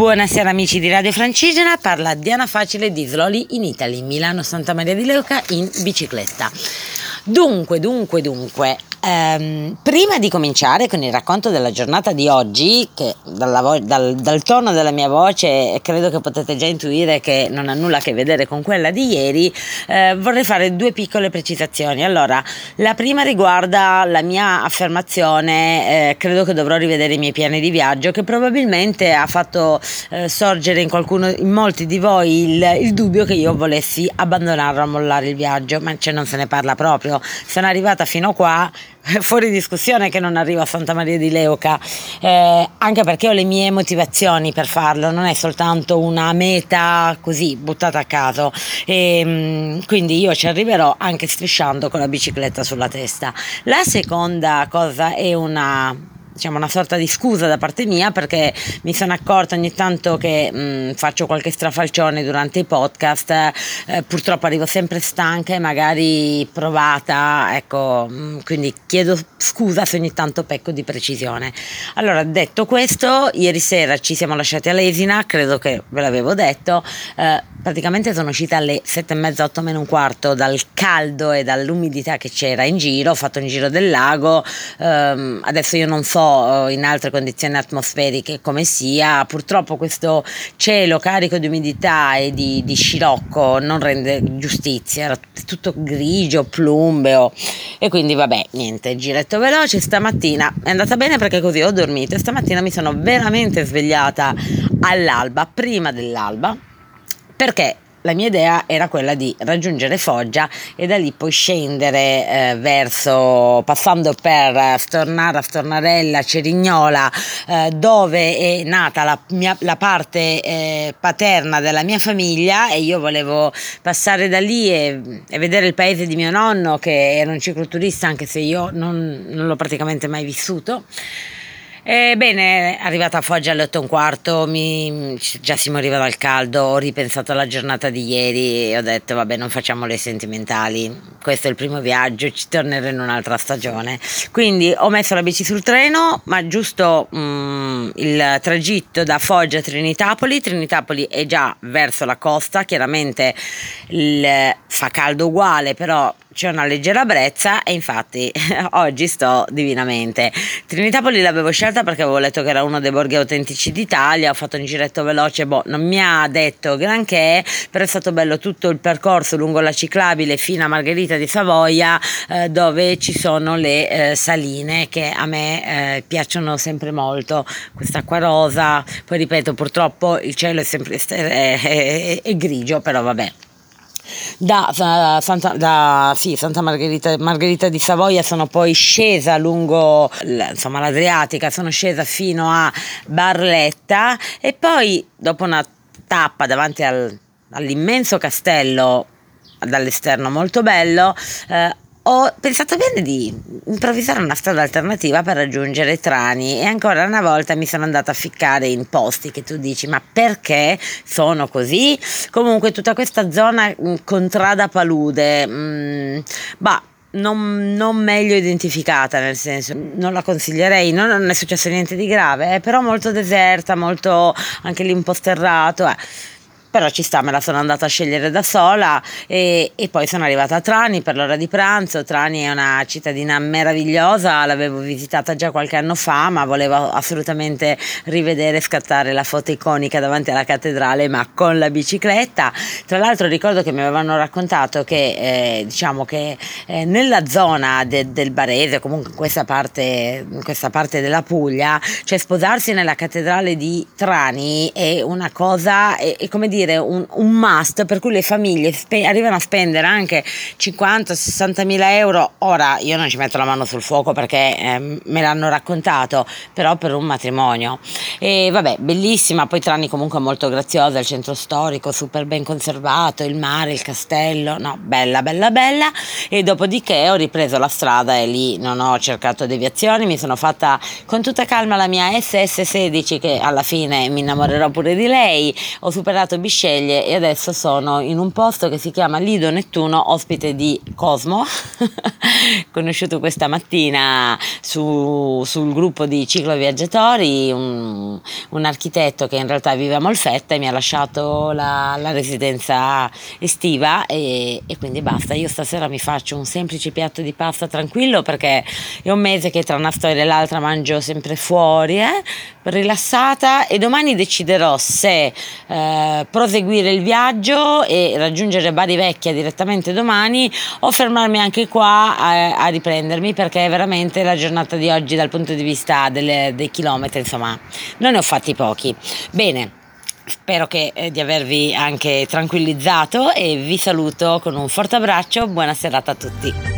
Buonasera amici di Radio Francigena, parla Diana Facile di Sloli in Italy, Milano Santa Maria di Leuca in bicicletta. Dunque, dunque, dunque, ehm, prima di cominciare con il racconto della giornata di oggi, che vo- dal, dal, tono della mia voce credo che potete già intuire che non ha nulla a che vedere con quella di ieri, eh, vorrei fare due piccole precisazioni. Allora, la prima riguarda la mia affermazione, eh, credo che dovrò rivedere i miei piani di viaggio, che probabilmente ha fatto eh, sorgere in, qualcuno, in molti di voi il, il dubbio che io volessi abbandonare o mollare il viaggio, ma cioè non se ne parla proprio sono arrivata fino qua fuori discussione che non arrivo a Santa Maria di Leuca, eh, anche perché ho le mie motivazioni per farlo, non è soltanto una meta così buttata a caso, e, ehm, quindi io ci arriverò anche strisciando con la bicicletta sulla testa. La seconda cosa è una diciamo, una sorta di scusa da parte mia perché mi sono accorta ogni tanto che mh, mm, faccio qualche strafalcione durante i podcast, eh, purtroppo arrivo sempre stanca e magari provata, ecco, mh, mm, quindi chiedo scusa se ogni tanto pecco di precisione. Allora, detto questo, ieri sera ci siamo lasciati a Lesina, credo che ve l'avevo detto, eh, praticamente sono uscita alle sette e mezza, otto meno un quarto dal caldo e dall'umidità che c'era in giro, ho fatto un giro del lago, ehm, adesso io non so eh, in altre condizioni atmosferiche come sia, purtroppo questo cielo carico di umidità e di, di scirocco non rende giustizia, era tutto grigio, plumbeo e quindi vabbè, niente, giretto veloce, stamattina è andata bene perché così ho dormito e stamattina mi sono veramente svegliata all'alba, prima dell'alba, perché la mia idea era quella di raggiungere Foggia e da lì poi scendere eh, verso, passando per Stornara, Stornarella, Cerignola, eh, dove è nata la, mia, la parte eh, paterna della mia famiglia e io volevo passare da lì e, e, vedere il paese di mio nonno che era un cicloturista anche se io non, non l'ho praticamente mai vissuto. Ebbene, arrivata a Foggia alle 8 e un quarto, mi, già si moriva dal caldo, ho ripensato alla giornata di ieri e ho detto vabbè non facciamo le sentimentali, questo è il primo viaggio, ci tornerò in un'altra stagione. Quindi ho messo la bici sul treno, ma giusto um, il tragitto da Foggia a Trinitapoli, Trinitapoli è già verso la costa, chiaramente il, fa caldo uguale, però c'è una leggera brezza e infatti oggi sto divinamente. Trinitapoli l'avevo scelta perché avevo letto che era uno dei borghi autentici d'Italia, ho fatto un giretto veloce, boh, non mi ha detto granché, però è stato bello tutto il percorso lungo la ciclabile fino a Margherita di Savoia eh, dove ci sono le eh, saline che a me eh, piacciono sempre molto, quest'acqua rosa, poi ripeto purtroppo il cielo è sempre è, è, è grigio, però vabbè da, Santa, da sì, Santa Margherita, Margherita, di Savoia sono poi scesa lungo insomma, l'Adriatica, sono scesa fino a Barletta e poi dopo una tappa davanti al, all'immenso castello dall'esterno molto bello, eh, ho pensato bene di improvvisare una strada alternativa per raggiungere Trani e ancora una volta mi sono andata a ficcare in posti che tu dici ma perché sono così? Comunque tutta questa zona mm, contrada palude, mh, mm, non, non, meglio identificata, nel senso non la consiglierei, non, non è successo niente di grave, eh, però molto deserta, molto anche lì un po' sterrato. Eh però ci sta, me la sono andata a scegliere da sola e, e, poi sono arrivata a Trani per l'ora di pranzo. Trani è una cittadina meravigliosa, l'avevo visitata già qualche anno fa, ma volevo assolutamente rivedere e scattare la foto iconica davanti alla cattedrale, ma con la bicicletta. Tra l'altro ricordo che mi avevano raccontato che, eh, diciamo che eh, nella zona de, del Barese, comunque in questa, parte, in questa parte della Puglia, cioè sposarsi nella cattedrale di Trani è una cosa, è, è come dire, dire un, un must per cui le famiglie spe- arrivano a spendere anche 50-60 mila euro. Ora io non ci metto la mano sul fuoco perché eh, me l'hanno raccontato, però per un matrimonio. E vabbè, bellissima, poi Trani comunque molto graziosa, il centro storico super ben conservato, il mare, il castello, no, bella, bella, bella. E dopodiché ho ripreso la strada e lì non ho cercato deviazioni, mi sono fatta con tutta calma la mia SS16 che alla fine mi innamorerò pure di lei, ho superato Bisceglie sceglie e adesso sono in un posto che si chiama Lido Nettuno, ospite di Cosmo, conosciuto questa mattina su, sul gruppo di cicloviaggiatori, un, architetto che in realtà vive a Molfetta e mi ha lasciato la, la residenza estiva e, e quindi basta, io stasera mi faccio un semplice piatto di pasta tranquillo perché è un mese che tra una storia e l'altra mangio sempre fuori, eh, rilassata e domani deciderò se eh, proseguire il viaggio e raggiungere Bari Vecchia direttamente domani o fermarmi anche qua a, a riprendermi perché veramente la giornata di oggi dal punto di vista delle, dei chilometri insomma non ne ho fatti pochi. Bene. Spero che, eh, di avervi anche tranquillizzato e vi saluto con un forte abbraccio, buona serata a tutti.